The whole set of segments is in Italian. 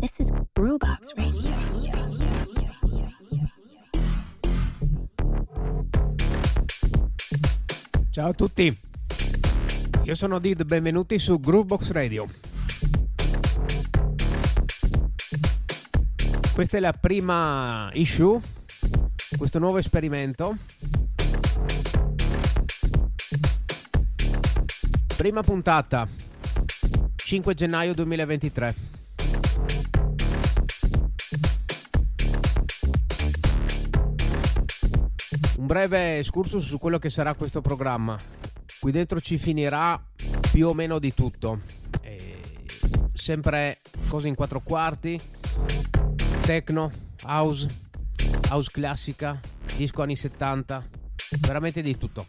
This is Brewbox Radio. Ciao a tutti, io sono Did, benvenuti su Groovebox Radio. Questa è la prima issue, questo nuovo esperimento. Prima puntata, 5 gennaio 2023. Breve excursus su quello che sarà questo programma. Qui dentro ci finirà più o meno di tutto. E sempre cose in quattro quarti, techno, house, house classica, disco anni 70, veramente di tutto.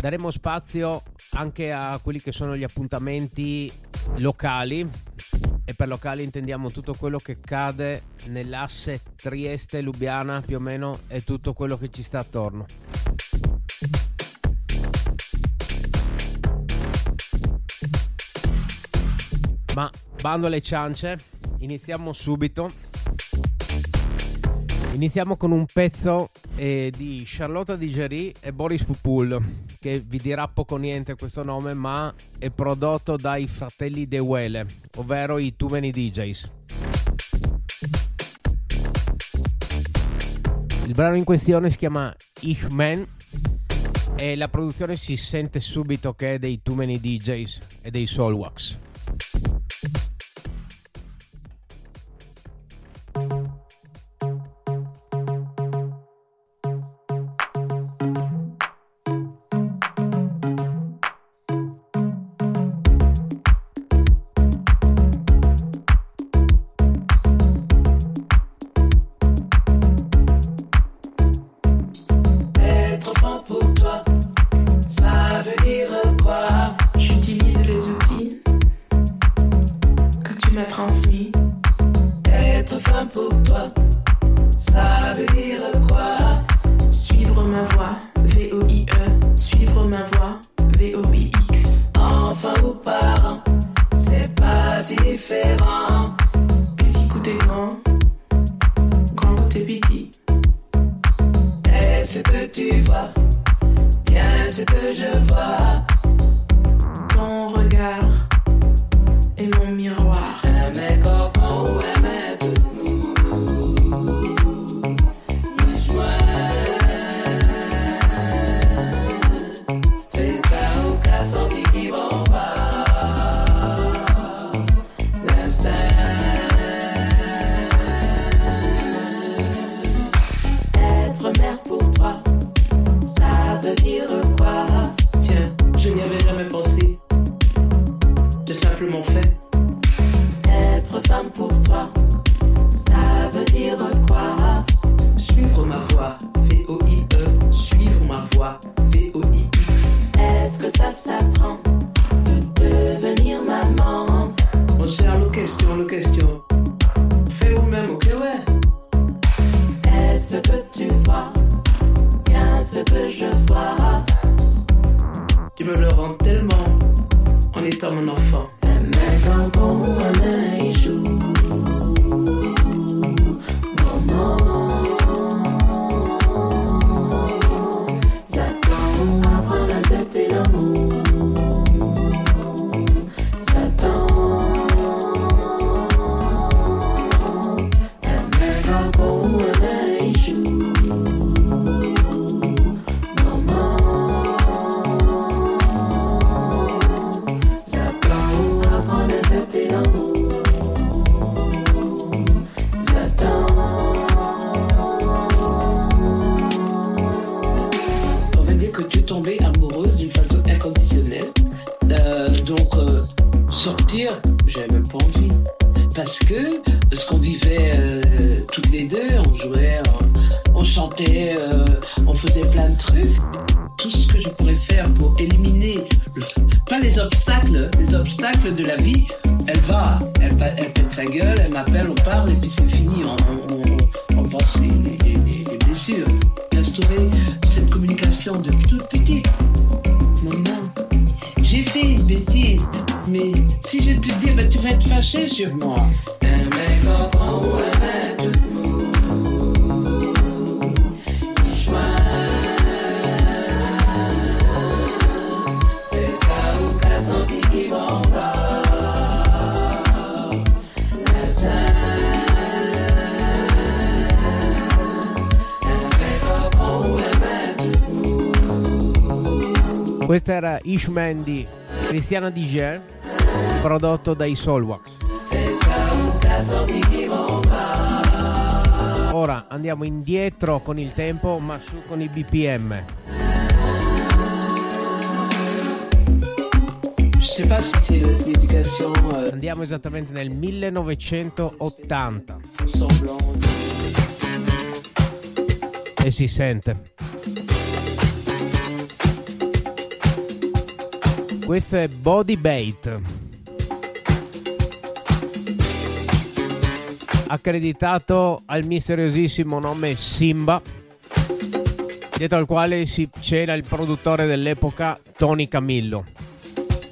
Daremo spazio anche a quelli che sono gli appuntamenti locali e per locali intendiamo tutto quello che cade nell'asse Trieste-Lubiana più o meno e tutto quello che ci sta attorno. Ma bando alle ciance, iniziamo subito. Iniziamo con un pezzo eh, di Charlotte Digeri e Boris Pupul, che vi dirà poco niente questo nome, ma è prodotto dai fratelli De Wele, ovvero i Too Many DJs. Il brano in questione si chiama Ich Man e la produzione si sente subito che è dei Too Many DJs e dei Soulwax. Euh, on faisait plein de trucs. Tout ce que je pourrais faire pour éliminer, pas les obstacles, les obstacles de la vie, elle va, elle, elle pète sa gueule, elle m'appelle, on parle et puis c'est fini, on, on, on, on pense les, les- les- les blessures. Instaurer cette communication de toute petite. Maman, j'ai fait une bêtise. tu vas être fâché sur moi. Un mec Questo era Ishman di Cristiana DJ, prodotto dai va. Ora andiamo indietro con il tempo, ma su con i BPM. Euh, Andiamo esattamente nel 1980 semblant. e si sente. Questo è Body Bait. Accreditato al misteriosissimo nome Simba, dietro al quale si c'era il produttore dell'epoca Tony Camillo.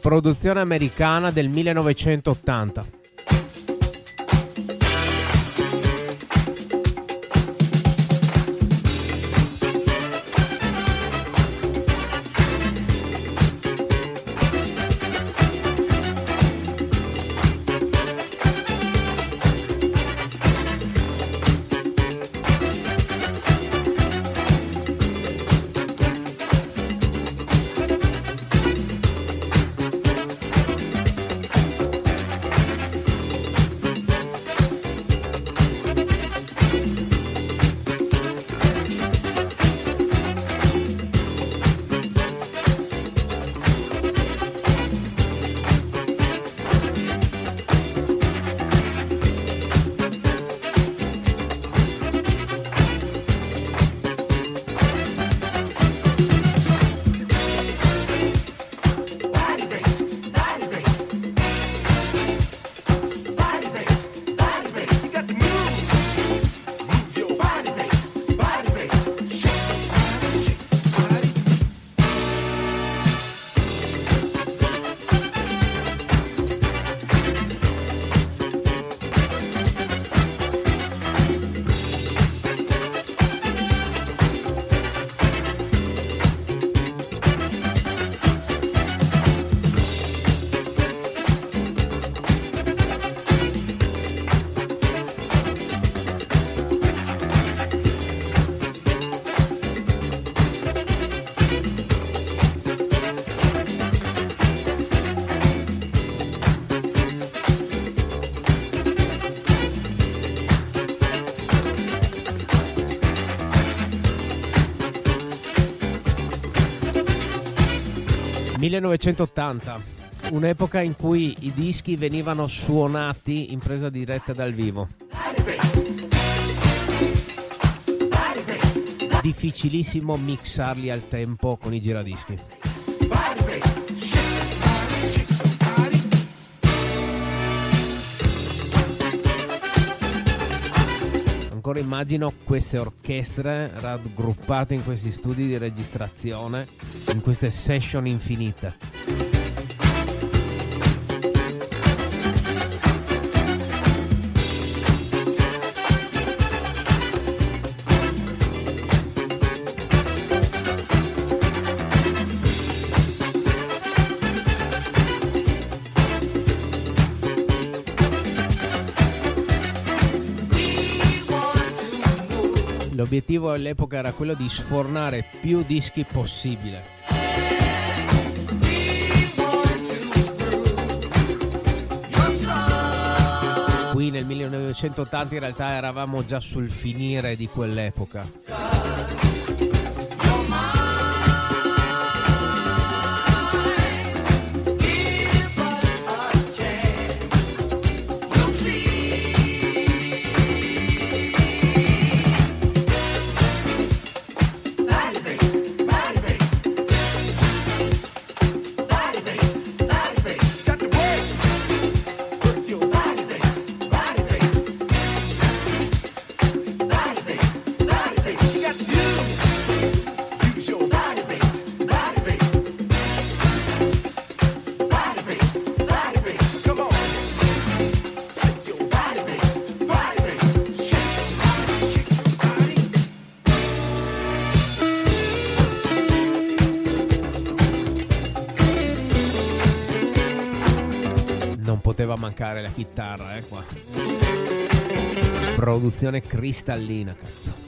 Produzione americana del 1980. ...1980... ...un'epoca in cui i dischi venivano suonati in presa diretta dal vivo... ...difficilissimo mixarli al tempo con i giradischi... immagino queste orchestre raggruppate in questi studi di registrazione, in queste session infinite. L'obiettivo all'epoca era quello di sfornare più dischi possibile. Qui nel 1980 in realtà eravamo già sul finire di quell'epoca. Mancare la chitarra, eh, qua. Produzione cristallina, cazzo.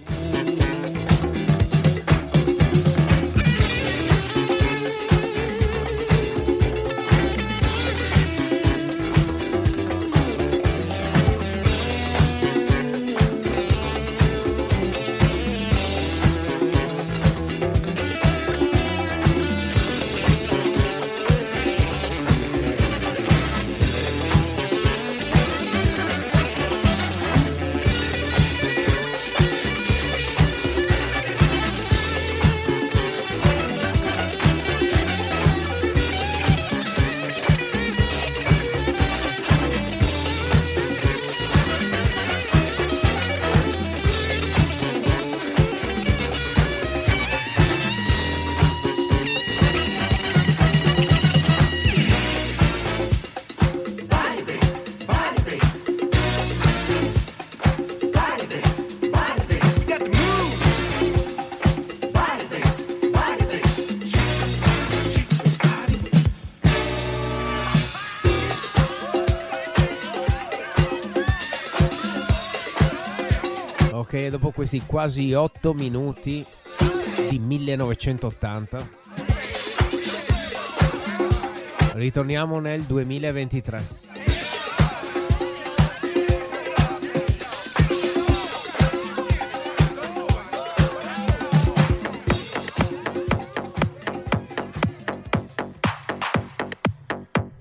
Questi quasi 8 minuti di 1980, ritorniamo nel 2023.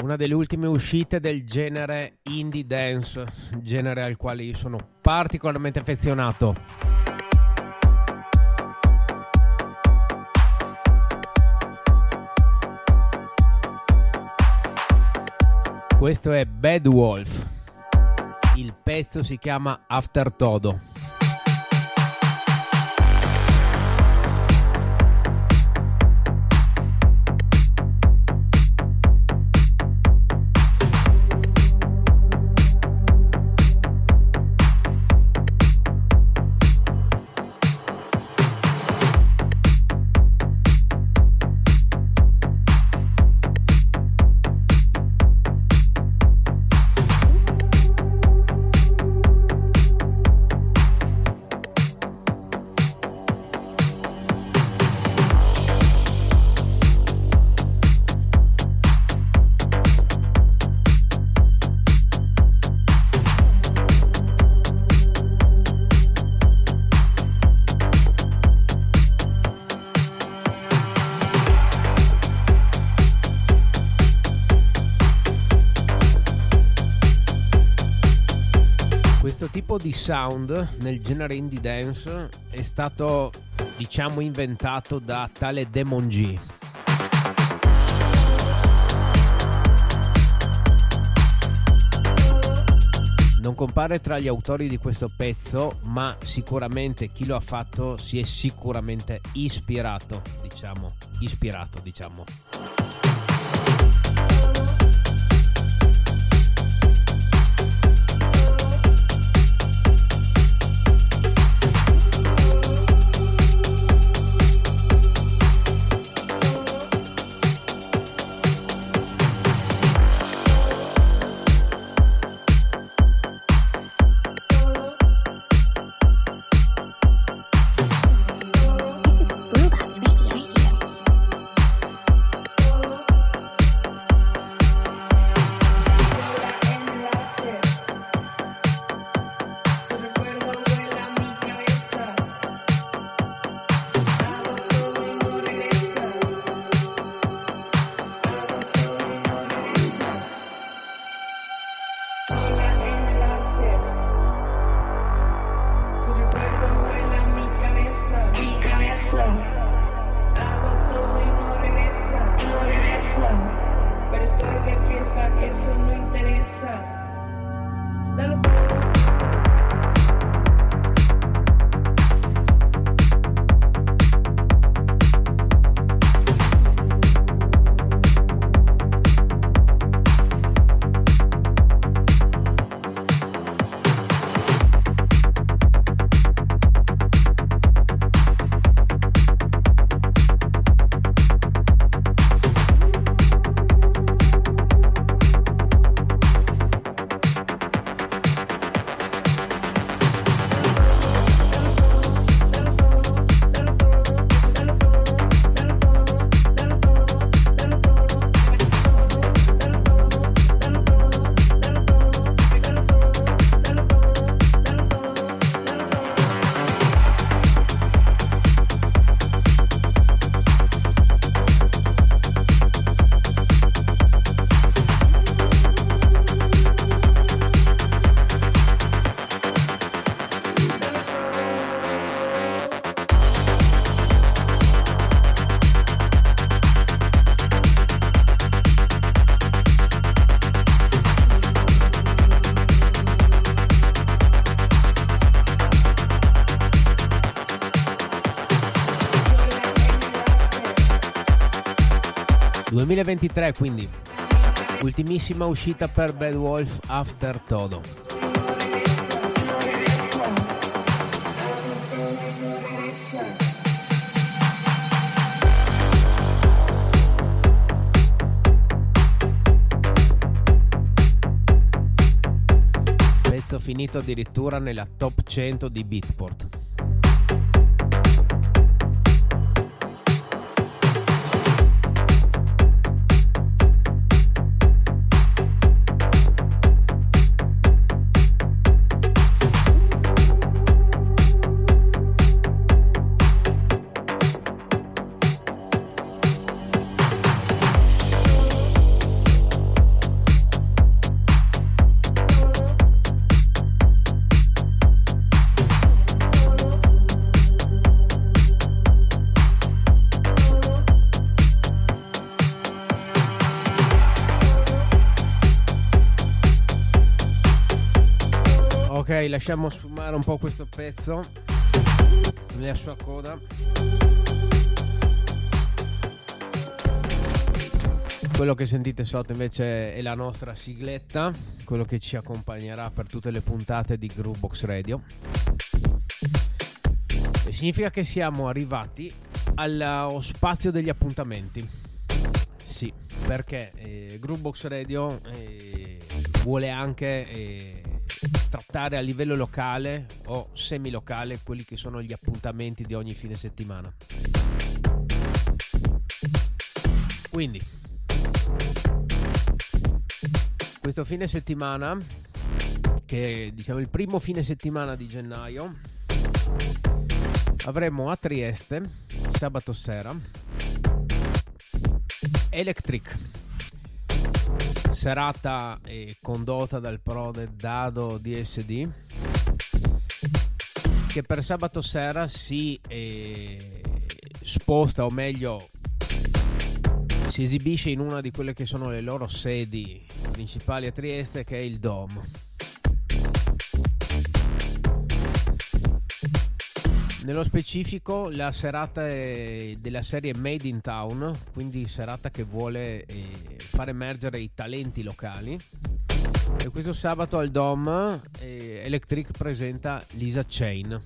una delle ultime uscite del genere indie dance, genere al quale io sono particolarmente affezionato. Questo è Bad Wolf. Il pezzo si chiama After Todo. Di sound nel genere indie dance è stato, diciamo, inventato da tale Demon G. Non compare tra gli autori di questo pezzo, ma sicuramente chi lo ha fatto si è sicuramente ispirato, diciamo, ispirato, diciamo. 2023 quindi. Ultimissima uscita per Bad Wolf After Todo. Finito addirittura nella top 100 di Beatport lasciamo sfumare un po' questo pezzo nella sua coda. Quello che sentite sotto invece è la nostra sigletta, quello che ci accompagnerà per tutte le puntate di Groovebox Radio. E significa che siamo arrivati allo spazio degli appuntamenti. Sì, perché eh, Groovebox Radio eh, vuole anche eh, trattare a livello locale o semilocale quelli che sono gli appuntamenti di ogni fine settimana. Quindi, questo fine settimana, che è diciamo il primo fine settimana di gennaio, avremo a Trieste, sabato sera, Electric serata eh, condotta dal prode Dado DSD che per sabato sera si eh, sposta o meglio si esibisce in una di quelle che sono le loro sedi principali a Trieste che è il Dom. Nello specifico la serata è della serie Made in Town, quindi serata che vuole eh, far emergere i talenti locali. E questo sabato al Dom eh, Electric presenta Lisa Chain,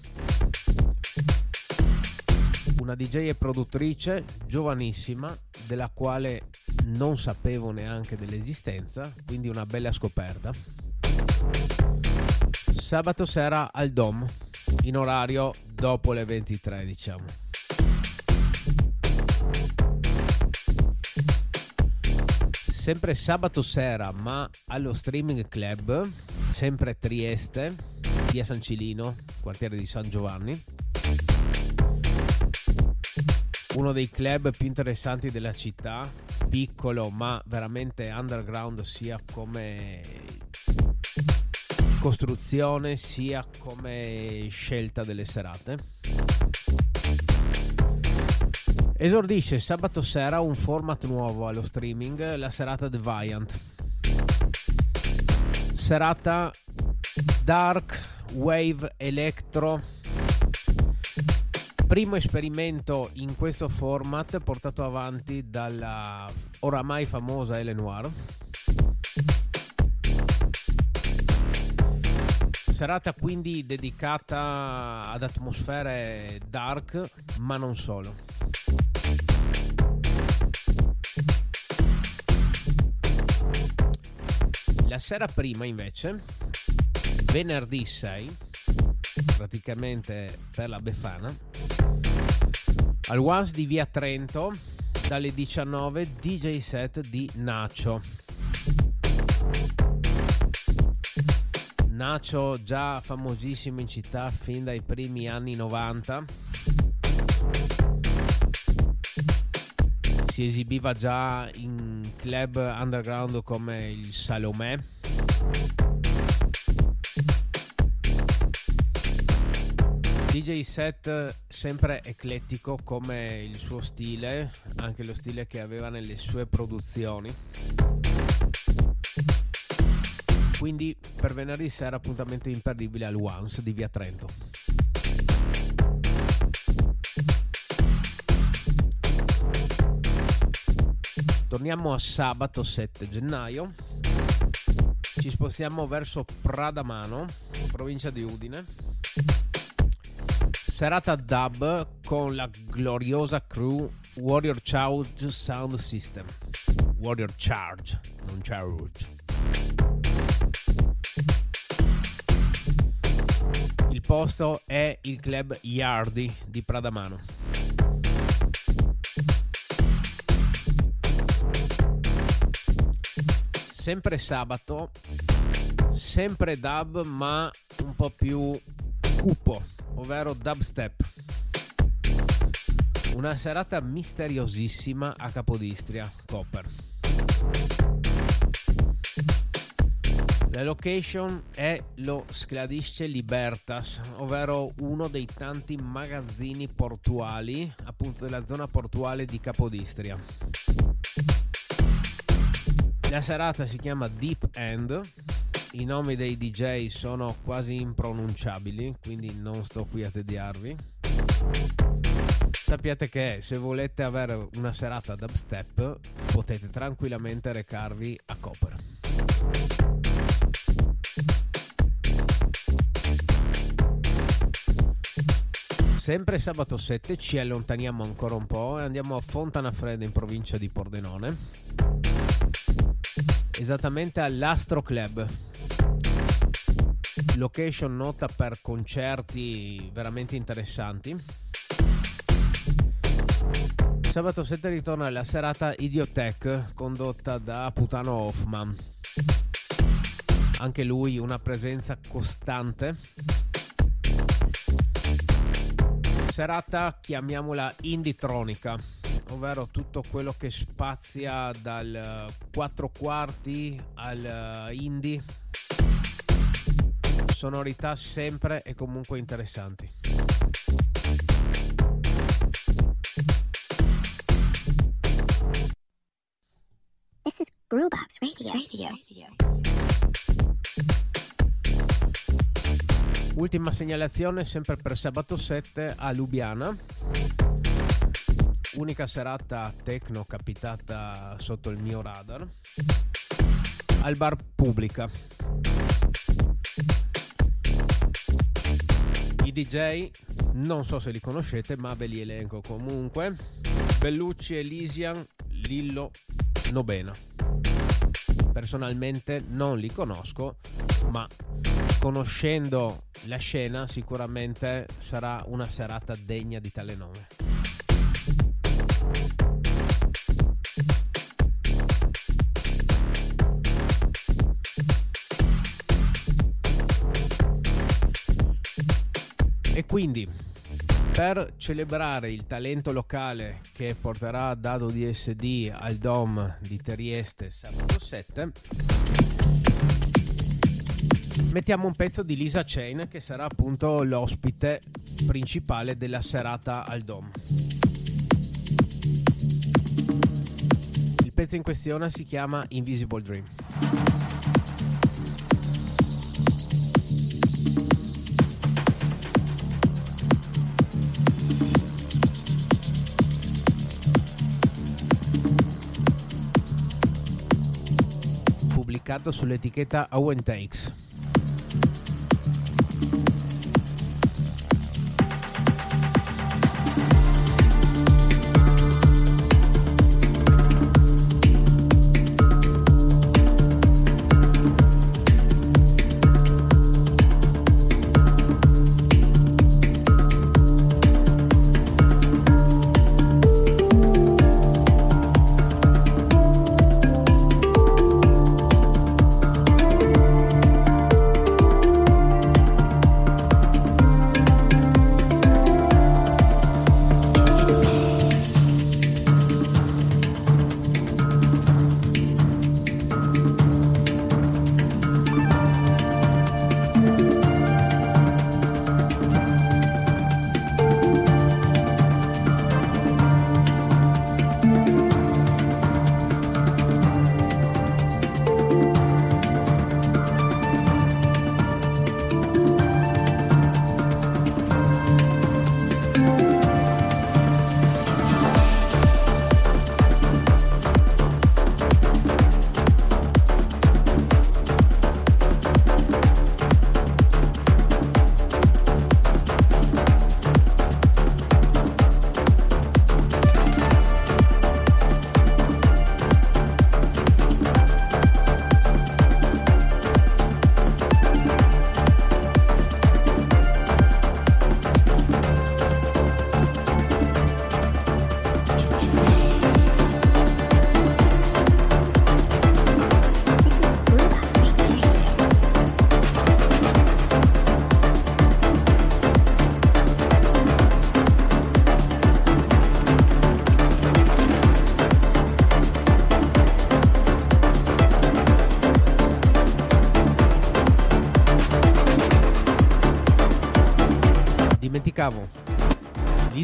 una DJ e produttrice giovanissima della quale non sapevo neanche dell'esistenza, quindi una bella scoperta. Sabato sera al Dom in orario dopo le 23 diciamo sempre sabato sera ma allo streaming club sempre Trieste via San Cilino quartiere di San Giovanni uno dei club più interessanti della città piccolo ma veramente underground sia come costruzione sia come scelta delle serate. Esordisce sabato sera un format nuovo allo streaming, la serata Deviant. Serata dark, wave, electro. Primo esperimento in questo format portato avanti dalla oramai famosa Eleanor serata quindi dedicata ad atmosfere dark, ma non solo. Sera prima invece, venerdì 6, praticamente per la Befana, al Once di Via Trento, dalle 19 DJ set di Nacho Nacho già famosissimo in città fin dai primi anni 90. Si esibiva già in club underground come il Salomè. DJ set sempre eclettico come il suo stile, anche lo stile che aveva nelle sue produzioni. Quindi per venerdì sera appuntamento imperdibile al Once di Via Trento. Torniamo a sabato 7 gennaio. Ci spostiamo verso Pradamano, provincia di Udine. Serata dub con la gloriosa crew Warrior Charge Sound System. Warrior Charge, non Charge. Il posto è il club Yardi di Pradamano. Sempre sabato, sempre dub ma un po' più cupo, ovvero dubstep. Una serata misteriosissima a Capodistria, Copper. La location è lo Scladisce Libertas, ovvero uno dei tanti magazzini portuali appunto della zona portuale di Capodistria. La serata si chiama Deep End. I nomi dei DJ sono quasi impronunciabili, quindi non sto qui a tediarvi. Sappiate che se volete avere una serata dubstep potete tranquillamente recarvi a Copper. Sempre sabato 7 ci allontaniamo ancora un po' e andiamo a Fontana Fredda in provincia di Pordenone esattamente all'Astro Club. Location nota per concerti veramente interessanti. Sabato 7 ritorna la serata Idiotech condotta da Putano Hoffman. Anche lui una presenza costante. Serata chiamiamola Inditronica ovvero tutto quello che spazia dal 4 quarti al uh, indie. Sonorità sempre e comunque interessanti. This is Brewbox Radio. Radio. Ultima segnalazione sempre per sabato 7 a Lubiana unica serata techno capitata sotto il mio radar al bar Pubblica. I DJ non so se li conoscete, ma ve li elenco comunque. Bellucci, Elysian, Lillo, Nobena. Personalmente non li conosco, ma conoscendo la scena sicuramente sarà una serata degna di tale nome. E quindi per celebrare il talento locale che porterà Dado DSD al Dom di Trieste sabato 7 mettiamo un pezzo di Lisa Chain che sarà appunto l'ospite principale della serata al Dom. Il pezzo in questione si chiama Invisible Dream. sindicato su etiqueta Owen Takes.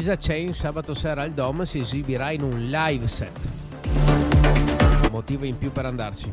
Lisa Chain sabato sera al Dom si esibirà in un live set. Motivo in più per andarci.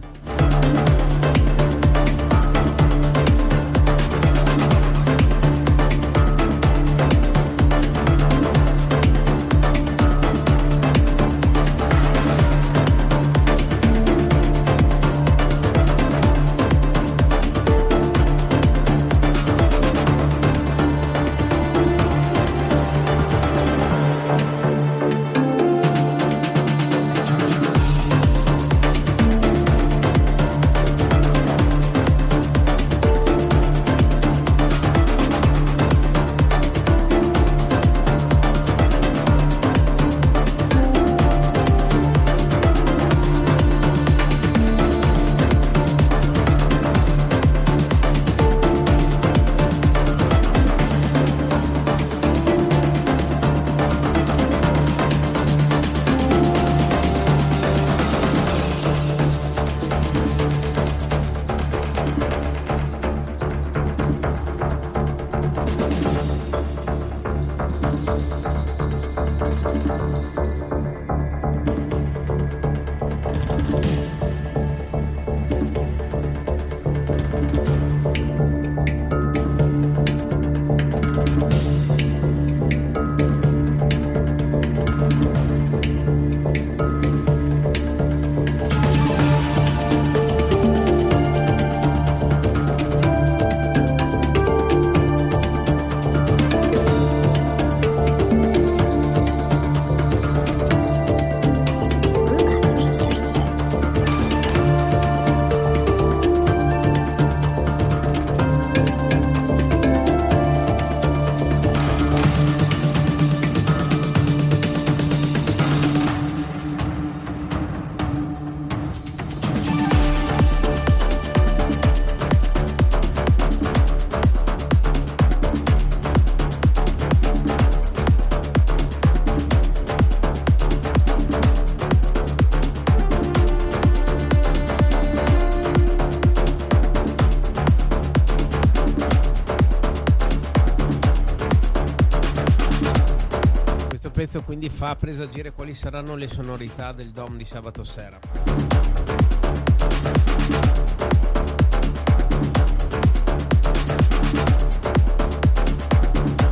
Pezzo quindi fa presagire quali saranno le sonorità del Dom di sabato sera.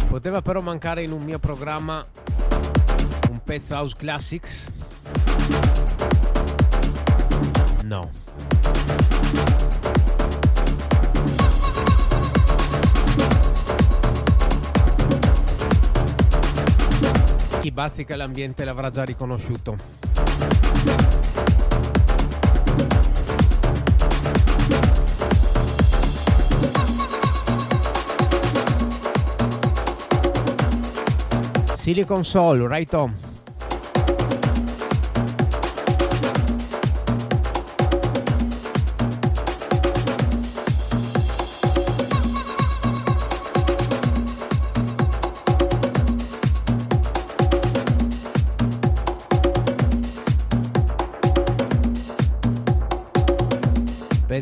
Poteva però mancare in un mio programma un pezzo House Classics? No. Chi bazzica l'ambiente l'avrà già riconosciuto. Silicon Soul, right on.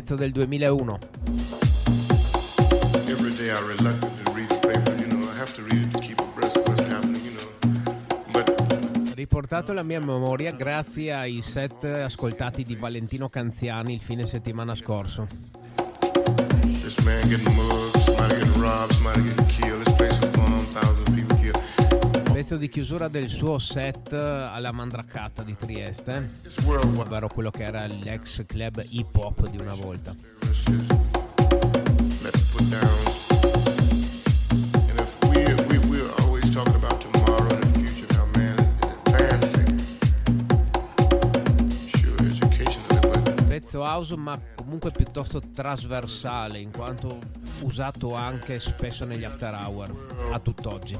Pezzo del 2001. Riportato alla mia memoria grazie ai set ascoltati di Valentino Canziani il fine settimana scorso. This man getting mugged, somebody getting robbed, somebody getting killed. This place is bomb, thousands of pezzo di chiusura del suo set alla Mandracata di Trieste, ovvero quello che era l'ex club hip hop di una volta. House ma comunque piuttosto trasversale in quanto usato anche spesso negli after hour a tutt'oggi.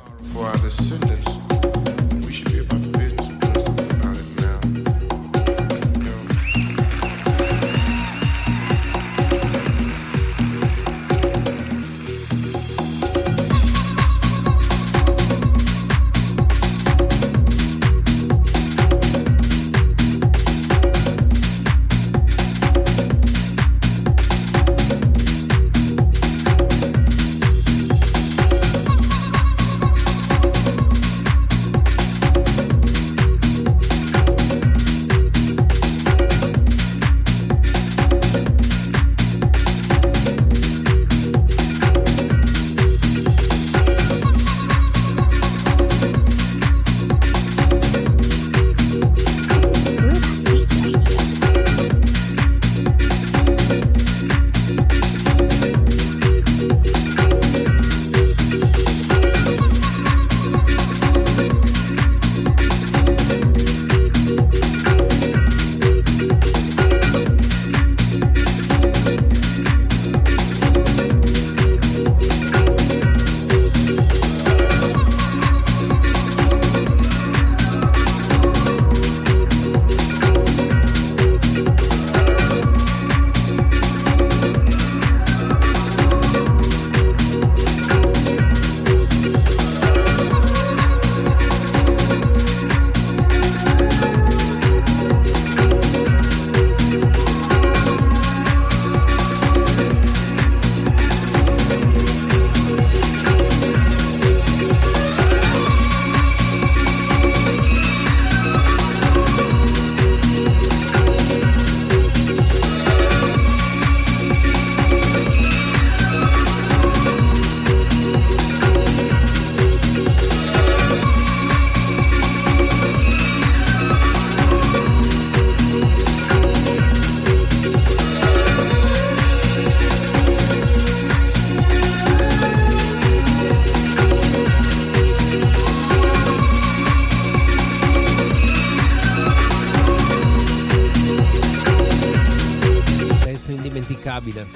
Immancabile.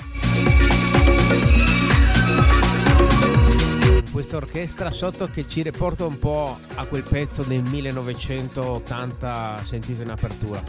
Questa orchestra sotto che ci riporta un po' a quel pezzo del 1980 sentito in apertura.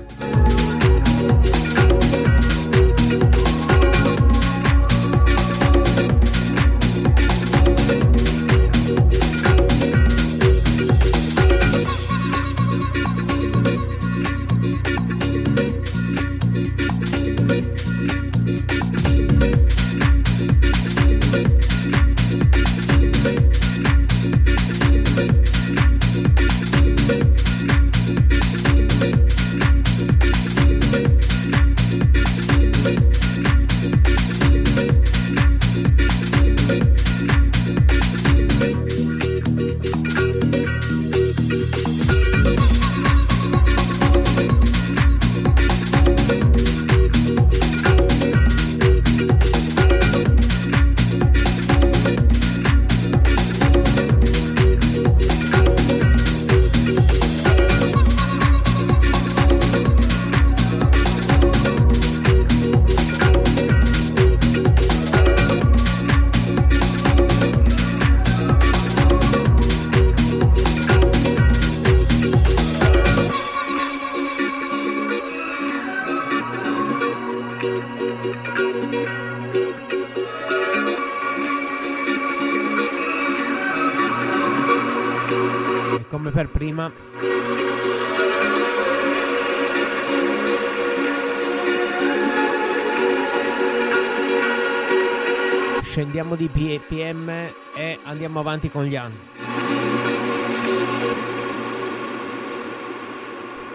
Scendiamo di PM e andiamo avanti con gli anni.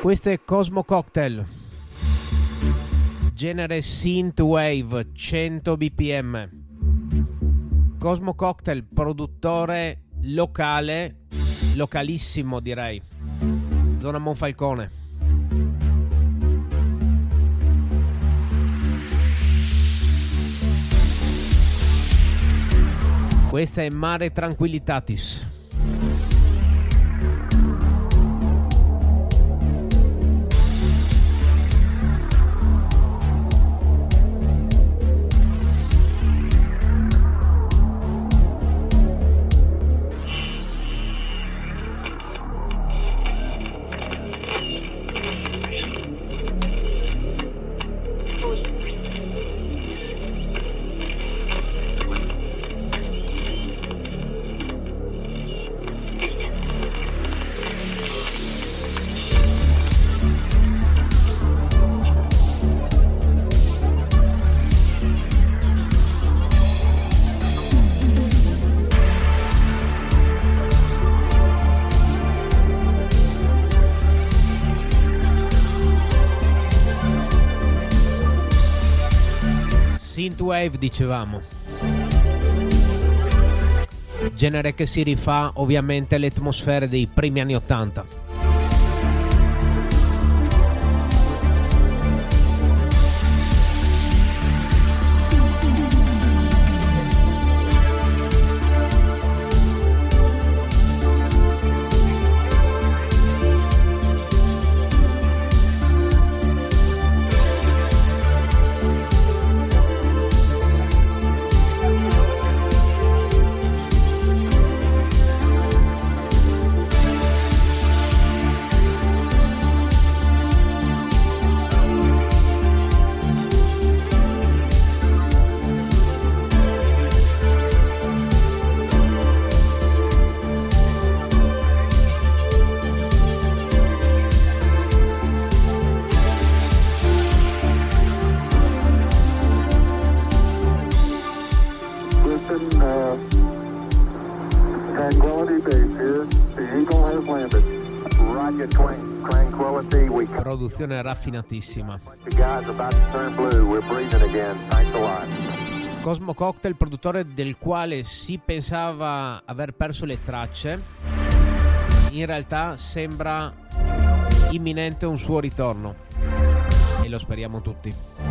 Questo è Cosmo Cocktail, genere Synthwave 100 bpm. Cosmo Cocktail, produttore locale, localissimo direi, zona Monfalcone. Questa è Mare Tranquillitatis. Synthwave dicevamo. Genere che si rifà ovviamente alle atmosfere dei primi anni 80. Produzione raffinatissima. Cosmo Cocktail, produttore del quale si pensava aver perso le tracce, in realtà sembra imminente un suo ritorno e lo speriamo tutti.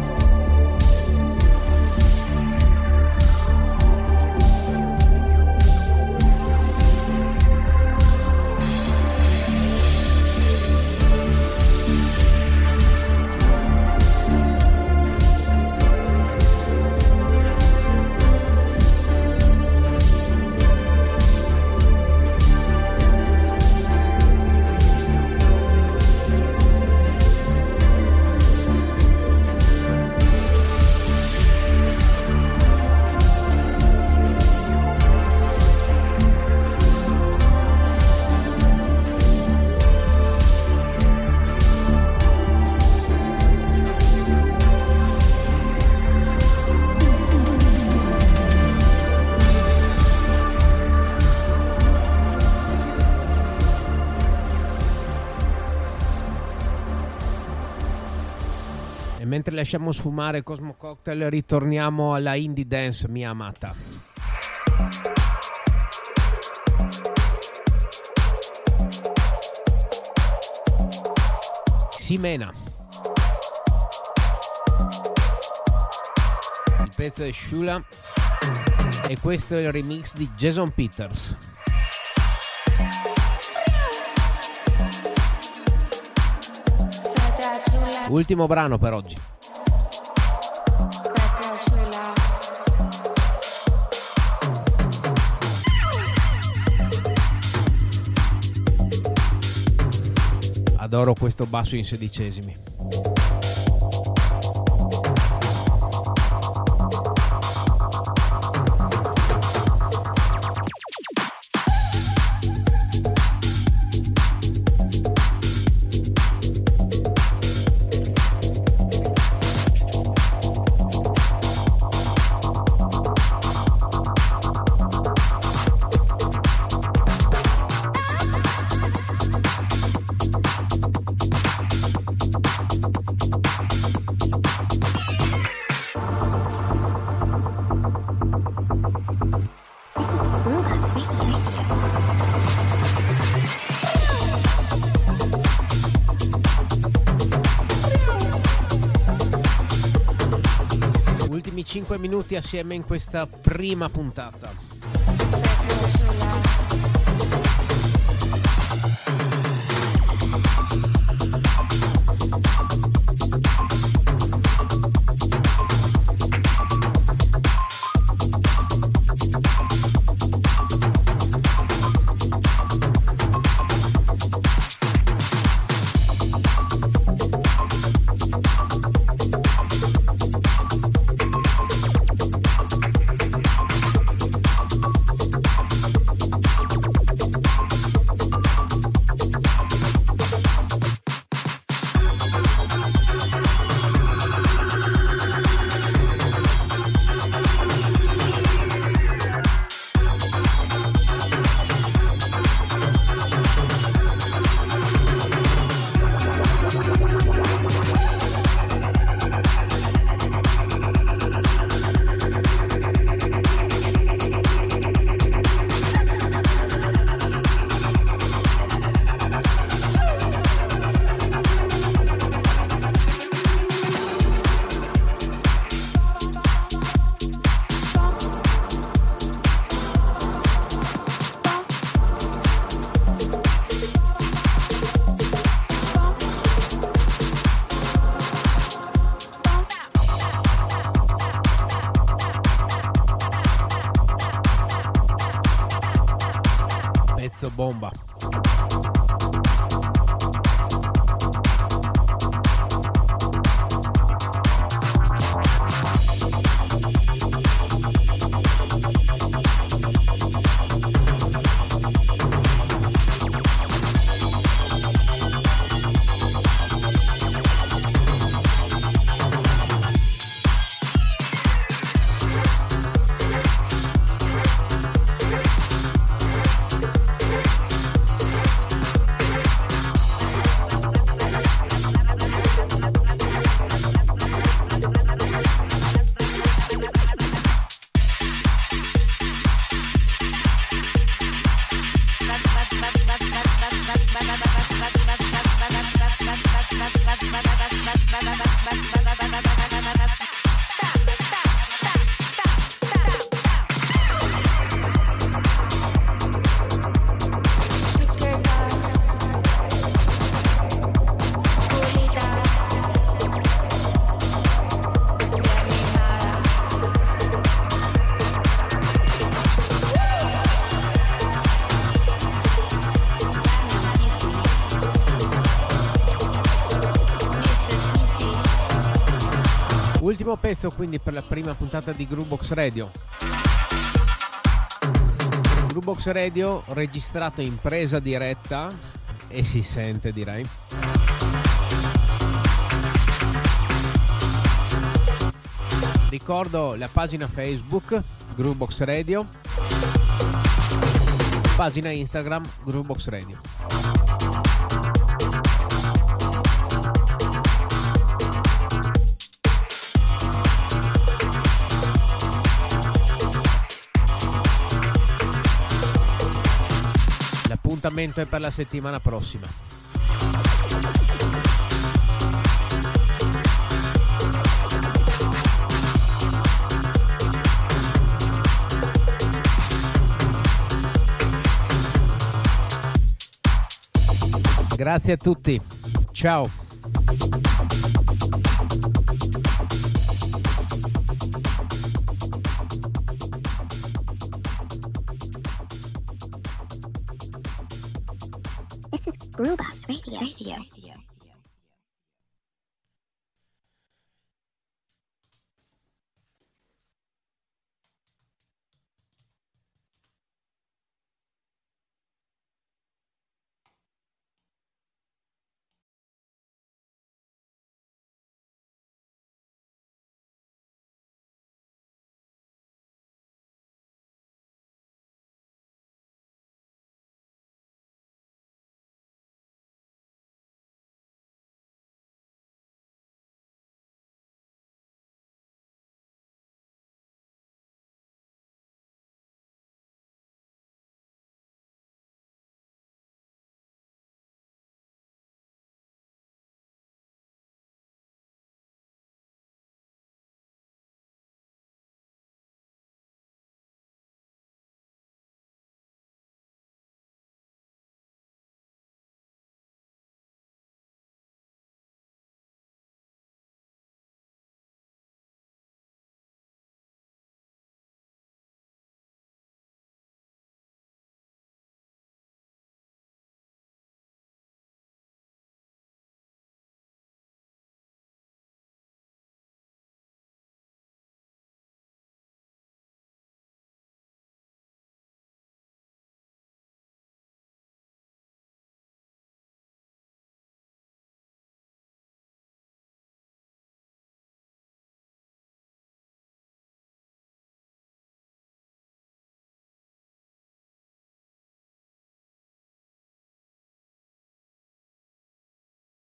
Lasciamo sfumare Cosmo Cocktail, ritorniamo alla indie dance mia amata. Simena. Il pezzo è Shula e questo è il remix di Jason Peters. Ultimo brano per oggi. Adoro questo basso in sedicesimi. Minuti assieme in questa prima puntata. bomba. Ultimo pezzo quindi per la prima puntata di Groovebox Radio. Groovebox Radio registrato in presa diretta e si sente direi. Ricordo la pagina Facebook Groovebox Radio, pagina Instagram Groovebox Radio. L'appuntamento è per la settimana prossima. Grazie a tutti. Ciao. Radio.